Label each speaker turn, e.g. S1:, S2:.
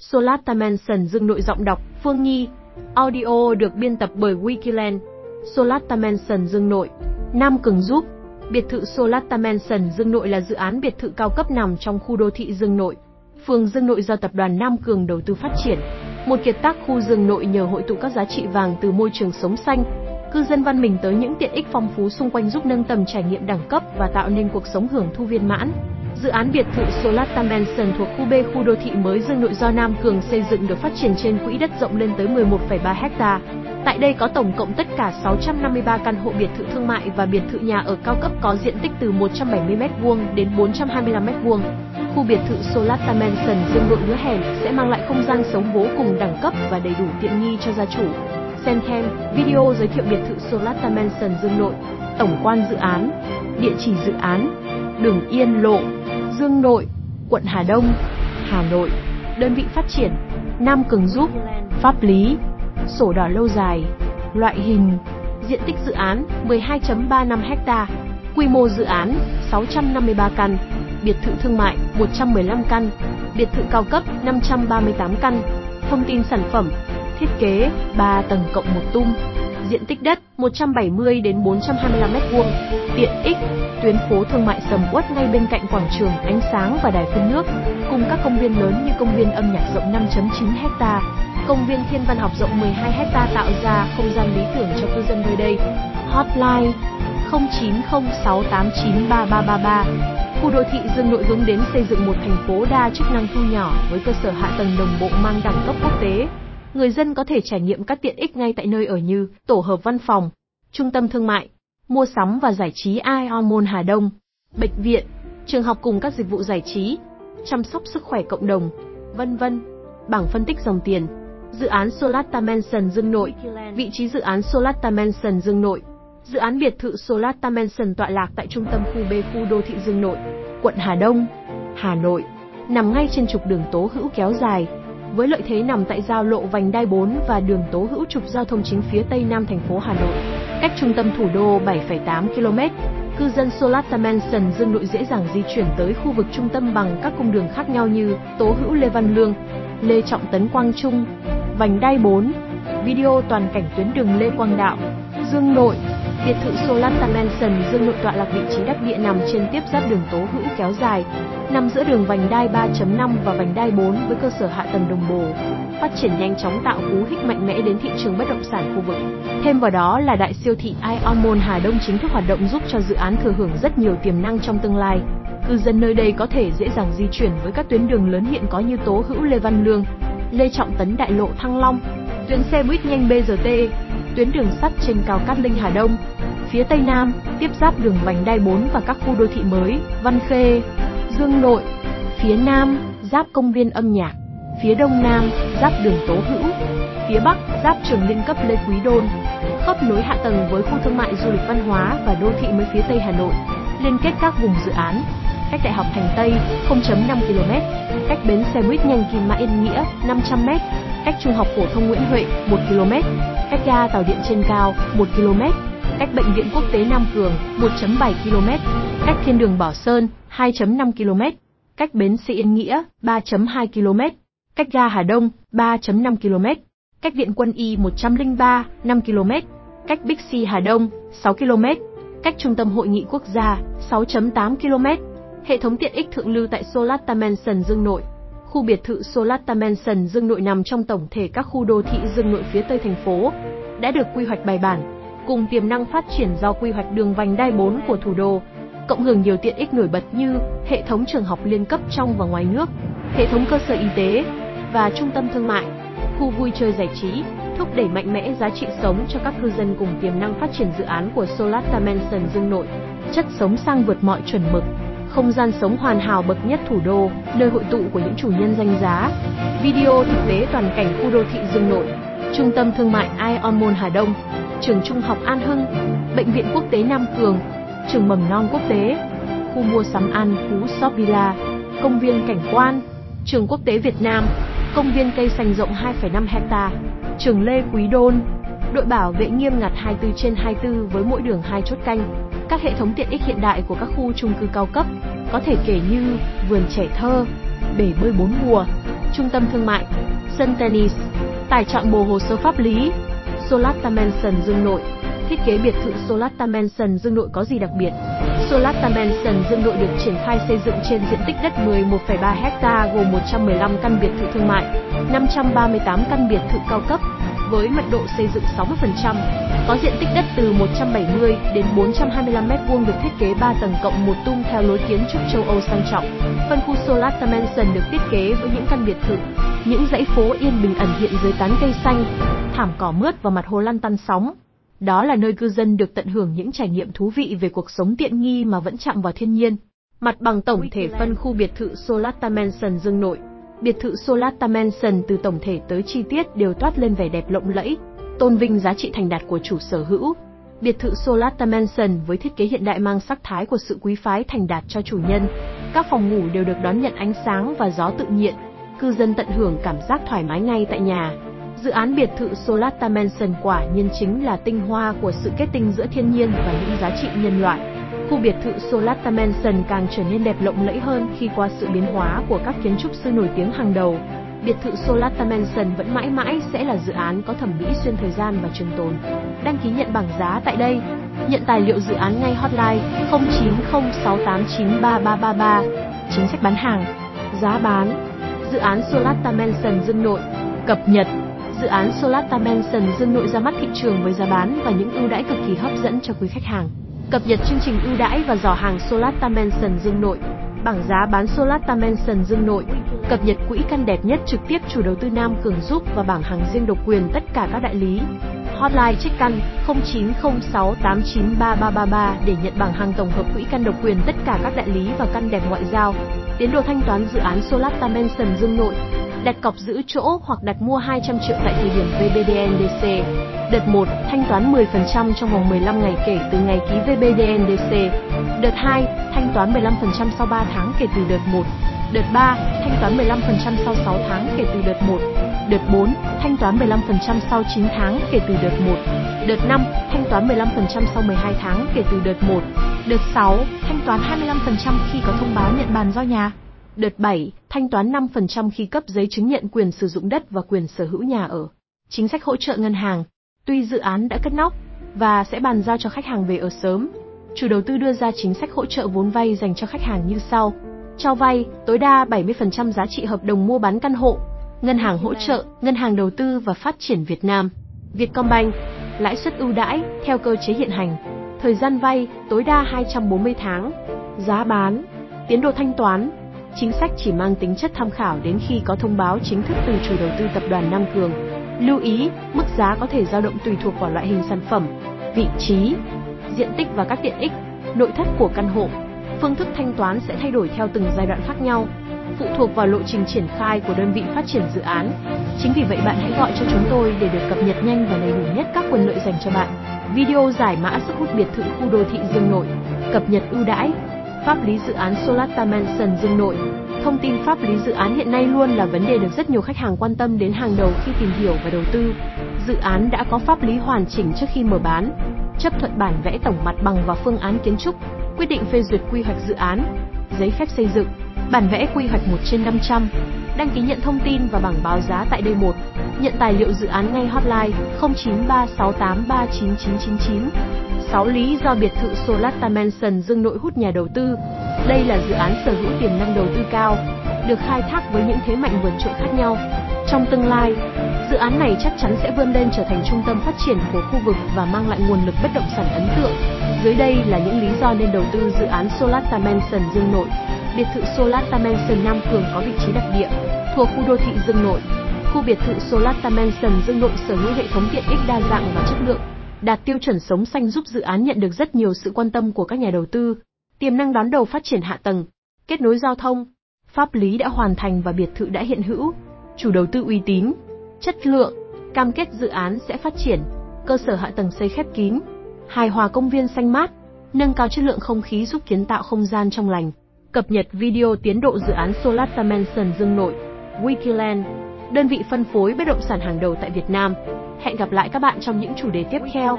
S1: Solata Mansion Dương Nội giọng đọc Phương Nhi. Audio được biên tập bởi Wikiland. Solata Mansion Dương Nội. Nam Cường giúp. Biệt thự Solata Mansion Dương Nội là dự án biệt thự cao cấp nằm trong khu đô thị Dương Nội, phường Dương Nội do tập đoàn Nam Cường đầu tư phát triển. Một kiệt tác khu Dương Nội nhờ hội tụ các giá trị vàng từ môi trường sống xanh, cư dân văn minh tới những tiện ích phong phú xung quanh giúp nâng tầm trải nghiệm đẳng cấp và tạo nên cuộc sống hưởng thu viên mãn. Dự án biệt thự Solata Mansion thuộc khu B khu đô thị mới Dương Nội do Nam Cường xây dựng được phát triển trên quỹ đất rộng lên tới 11,3 ha. Tại đây có tổng cộng tất cả 653 căn hộ biệt thự thương mại và biệt thự nhà ở cao cấp có diện tích từ 170m2 đến 425m2. Khu biệt thự Solata Mansion Dương Nội hứa hẹn sẽ mang lại không gian sống vô cùng đẳng cấp và đầy đủ tiện nghi cho gia chủ. Xem thêm video giới thiệu biệt thự Solata Mansion Dương Nội, tổng quan dự án, địa chỉ dự án, đường Yên Lộ, Dương Nội, quận Hà Đông, Hà Nội, đơn vị phát triển, Nam Cường giúp, pháp lý, sổ đỏ lâu dài, loại hình, diện tích dự án 12.35 ha, quy mô dự án 653 căn, biệt thự thương mại 115 căn, biệt thự cao cấp 538 căn, thông tin sản phẩm, thiết kế 3 tầng cộng một tung, diện tích đất 170 đến 425 m2, tiện ích, tuyến phố thương mại sầm uất ngay bên cạnh quảng trường ánh sáng và đài phun nước, cùng các công viên lớn như công viên âm nhạc rộng 5.9 ha, công viên thiên văn học rộng 12 ha tạo ra không gian lý tưởng cho cư dân nơi đây. Hotline 0906893333 Khu đô thị Dương Nội hướng đến xây dựng một thành phố đa chức năng thu nhỏ với cơ sở hạ tầng đồng bộ mang đẳng cấp quốc tế. Người dân có thể trải nghiệm các tiện ích ngay tại nơi ở như tổ hợp văn phòng, trung tâm thương mại, mua sắm và giải trí Ion Mall Hà Đông, bệnh viện, trường học cùng các dịch vụ giải trí, chăm sóc sức khỏe cộng đồng, vân vân. Bảng phân tích dòng tiền Dự án Solata Mansion Dương Nội Vị trí dự án Solata Mansion Dương Nội Dự án biệt thự Solata Mansion tọa lạc tại trung tâm khu B khu đô thị Dương Nội, quận Hà Đông, Hà Nội, nằm ngay trên trục đường Tố Hữu kéo dài, với lợi thế nằm tại giao lộ vành đai 4 và đường Tố Hữu trục giao thông chính phía tây nam thành phố Hà Nội, cách trung tâm thủ đô 7,8 km. Cư dân Solata Mansion Dương Nội dễ dàng di chuyển tới khu vực trung tâm bằng các cung đường khác nhau như Tố Hữu Lê Văn Lương, Lê Trọng Tấn Quang Trung, vành đai 4, video toàn cảnh tuyến đường Lê Quang Đạo, Dương Nội, biệt thự Solata Mansion Dương Nội tọa lạc vị trí đắc địa nằm trên tiếp giáp đường Tố Hữu kéo dài, nằm giữa đường vành đai 3.5 và vành đai 4 với cơ sở hạ tầng đồng bộ, phát triển nhanh chóng tạo cú hích mạnh mẽ đến thị trường bất động sản khu vực. Thêm vào đó là đại siêu thị Ion Mall Hà Đông chính thức hoạt động giúp cho dự án thừa hưởng rất nhiều tiềm năng trong tương lai. Cư dân nơi đây có thể dễ dàng di chuyển với các tuyến đường lớn hiện có như Tố Hữu Lê Văn Lương, Lê Trọng Tấn Đại Lộ Thăng Long, tuyến xe buýt nhanh BRT, tuyến đường sắt trên cao Cát Linh Hà Đông, phía Tây Nam, tiếp giáp đường vành đai 4 và các khu đô thị mới, Văn Khê, Dương Nội, phía Nam, giáp công viên âm nhạc, phía Đông Nam, giáp đường Tố Hữu, phía Bắc, giáp trường liên cấp Lê Quý Đôn, khớp nối hạ tầng với khu thương mại du lịch văn hóa và đô thị mới phía Tây Hà Nội, liên kết các vùng dự án, cách Đại học Thành Tây 0.5 km, cách bến xe buýt nhanh Kim Mã Yên Nghĩa 500 m, cách Trung học phổ thông Nguyễn Huệ 1 km, cách ga tàu điện trên cao 1 km, cách bệnh viện quốc tế Nam Cường 1.7 km, cách thiên đường Bảo Sơn 2.5 km, cách bến xe Yên Nghĩa 3.2 km, cách ga Hà Đông 3.5 km, cách viện quân y 103 5 km, cách Bixi Hà Đông 6 km, cách trung tâm hội nghị quốc gia 6.8 km. Hệ thống tiện ích thượng lưu tại Solata Mansion Dương Nội. Khu biệt thự Solata Mansion Dương Nội nằm trong tổng thể các khu đô thị Dương Nội phía tây thành phố, đã được quy hoạch bài bản, cùng tiềm năng phát triển do quy hoạch đường vành đai 4 của thủ đô, cộng hưởng nhiều tiện ích nổi bật như hệ thống trường học liên cấp trong và ngoài nước, hệ thống cơ sở y tế và trung tâm thương mại, khu vui chơi giải trí, thúc đẩy mạnh mẽ giá trị sống cho các cư dân cùng tiềm năng phát triển dự án của Solata Mansion Dương Nội, chất sống sang vượt mọi chuẩn mực không gian sống hoàn hảo bậc nhất thủ đô, nơi hội tụ của những chủ nhân danh giá. Video thực tế toàn cảnh khu đô thị Dương Nội, trung tâm thương mại Ion Mall Hà Đông, trường trung học An Hưng, bệnh viện quốc tế Nam Cường, trường mầm non quốc tế, khu mua sắm An Phú Shop Villa, công viên cảnh quan, trường quốc tế Việt Nam, công viên cây xanh rộng 2,5 hecta, trường Lê Quý Đôn, đội bảo vệ nghiêm ngặt 24 trên 24 với mỗi đường hai chốt canh, các hệ thống tiện ích hiện đại của các khu chung cư cao cấp, có thể kể như vườn trẻ thơ, bể bơi bốn mùa, trung tâm thương mại, sân tennis, tài chọn bộ hồ sơ pháp lý, Solata Mansion Dương Nội. Thiết kế biệt thự Solata Mansion Dương Nội có gì đặc biệt? Solata Mansion Dương Nội được triển khai xây dựng trên diện tích đất 11,3 ha gồm 115 căn biệt thự thương mại, 538 căn biệt thự cao cấp, với mật độ xây dựng 60%, có diện tích đất từ 170 đến 425 m2 được thiết kế 3 tầng cộng một tung theo lối kiến trúc châu Âu sang trọng. Phân khu Solar Dimension được thiết kế với những căn biệt thự, những dãy phố yên bình ẩn hiện dưới tán cây xanh, thảm cỏ mướt và mặt hồ lăn tăn sóng. Đó là nơi cư dân được tận hưởng những trải nghiệm thú vị về cuộc sống tiện nghi mà vẫn chạm vào thiên nhiên. Mặt bằng tổng thể phân khu biệt thự Solar Dimension Dương Nội Biệt thự Solata Mansion từ tổng thể tới chi tiết đều toát lên vẻ đẹp lộng lẫy, tôn vinh giá trị thành đạt của chủ sở hữu. Biệt thự Solata Mansion với thiết kế hiện đại mang sắc thái của sự quý phái thành đạt cho chủ nhân. Các phòng ngủ đều được đón nhận ánh sáng và gió tự nhiên, cư dân tận hưởng cảm giác thoải mái ngay tại nhà. Dự án biệt thự Solata Mansion quả nhiên chính là tinh hoa của sự kết tinh giữa thiên nhiên và những giá trị nhân loại. Khu biệt thự Solata Mansion càng trở nên đẹp lộng lẫy hơn khi qua sự biến hóa của các kiến trúc sư nổi tiếng hàng đầu. Biệt thự Solata Mansion vẫn mãi mãi sẽ là dự án có thẩm mỹ xuyên thời gian và trường tồn. Đăng ký nhận bảng giá tại đây. Nhận tài liệu dự án ngay hotline 0906893333. Chính sách bán hàng. Giá bán. Dự án Solata Mansion Dương Nội. Cập nhật. Dự án Solata Mansion Dương Nội ra mắt thị trường với giá bán và những ưu đãi cực kỳ hấp dẫn cho quý khách hàng. Cập nhật chương trình ưu đãi và giỏ hàng Solar Dimension Dương Nội. Bảng giá bán Solar Dimension Dương Nội. Cập nhật quỹ căn đẹp nhất trực tiếp chủ đầu tư Nam Cường giúp và bảng hàng riêng độc quyền tất cả các đại lý. Hotline check căn 0906893333 để nhận bảng hàng tổng hợp quỹ căn độc quyền tất cả các đại lý và căn đẹp ngoại giao. Tiến độ thanh toán dự án Solar Dimension Dương Nội. Đặt cọc giữ chỗ hoặc đặt mua 200 triệu tại thời điểm VBDNDC. Đợt 1, thanh toán 10% trong vòng 15 ngày kể từ ngày ký VBDNDC. Đợt 2, thanh toán 15% sau 3 tháng kể từ đợt 1. Đợt 3, thanh toán 15% sau 6 tháng kể từ đợt 1. Đợt 4, thanh toán 15% sau 9 tháng kể từ đợt 1. Đợt 5, thanh toán 15% sau 12 tháng kể từ đợt 1. Đợt 6, thanh toán 25% khi có thông báo nhận bàn giao nhà. Đợt 7, thanh toán 5% khi cấp giấy chứng nhận quyền sử dụng đất và quyền sở hữu nhà ở. Chính sách hỗ trợ ngân hàng. Tuy dự án đã cất nóc và sẽ bàn giao cho khách hàng về ở sớm, chủ đầu tư đưa ra chính sách hỗ trợ vốn vay dành cho khách hàng như sau. Cho vay tối đa 70% giá trị hợp đồng mua bán căn hộ. Ngân hàng hỗ trợ, Ngân hàng đầu tư và phát triển Việt Nam. Vietcombank, lãi suất ưu đãi theo cơ chế hiện hành. Thời gian vay tối đa 240 tháng. Giá bán, tiến độ thanh toán. Chính sách chỉ mang tính chất tham khảo đến khi có thông báo chính thức từ chủ đầu tư tập đoàn Nam Cường. Lưu ý, mức giá có thể dao động tùy thuộc vào loại hình sản phẩm, vị trí, diện tích và các tiện ích, nội thất của căn hộ. Phương thức thanh toán sẽ thay đổi theo từng giai đoạn khác nhau, phụ thuộc vào lộ trình triển khai của đơn vị phát triển dự án. Chính vì vậy bạn hãy gọi cho chúng tôi để được cập nhật nhanh và đầy đủ nhất các quyền lợi dành cho bạn. Video giải mã sức hút biệt thự khu đô thị Dương Nội, cập nhật ưu đãi, pháp lý dự án Solata Mansion Dương Nội. Thông tin pháp lý dự án hiện nay luôn là vấn đề được rất nhiều khách hàng quan tâm đến hàng đầu khi tìm hiểu và đầu tư. Dự án đã có pháp lý hoàn chỉnh trước khi mở bán, chấp thuận bản vẽ tổng mặt bằng và phương án kiến trúc, quyết định phê duyệt quy hoạch dự án, giấy phép xây dựng, bản vẽ quy hoạch 1 trên 500, đăng ký nhận thông tin và bảng báo giá tại đây 1. Nhận tài liệu dự án ngay hotline 0936839999. 6 lý do biệt thự Solata Mansion Dương Nội hút nhà đầu tư. Đây là dự án sở hữu tiềm năng đầu tư cao, được khai thác với những thế mạnh vượt trội khác nhau. Trong tương lai, dự án này chắc chắn sẽ vươn lên trở thành trung tâm phát triển của khu vực và mang lại nguồn lực bất động sản ấn tượng. Dưới đây là những lý do nên đầu tư dự án Solata Mansion Dương Nội. Biệt thự Solata Mansion Nam Cường có vị trí đặc địa, thuộc khu đô thị Dương Nội. Khu biệt thự Solata Mansion Dương Nội sở hữu hệ thống tiện ích đa dạng và chất lượng, đạt tiêu chuẩn sống xanh giúp dự án nhận được rất nhiều sự quan tâm của các nhà đầu tư. Tiềm năng đón đầu phát triển hạ tầng, kết nối giao thông, pháp lý đã hoàn thành và biệt thự đã hiện hữu, chủ đầu tư uy tín, chất lượng, cam kết dự án sẽ phát triển, cơ sở hạ tầng xây khép kín, hài hòa công viên xanh mát, nâng cao chất lượng không khí giúp kiến tạo không gian trong lành. Cập nhật video tiến độ dự án Solar Mansion Dương Nội, Wikiland, đơn vị phân phối bất động sản hàng đầu tại Việt Nam. Hẹn gặp lại các bạn trong những chủ đề tiếp theo.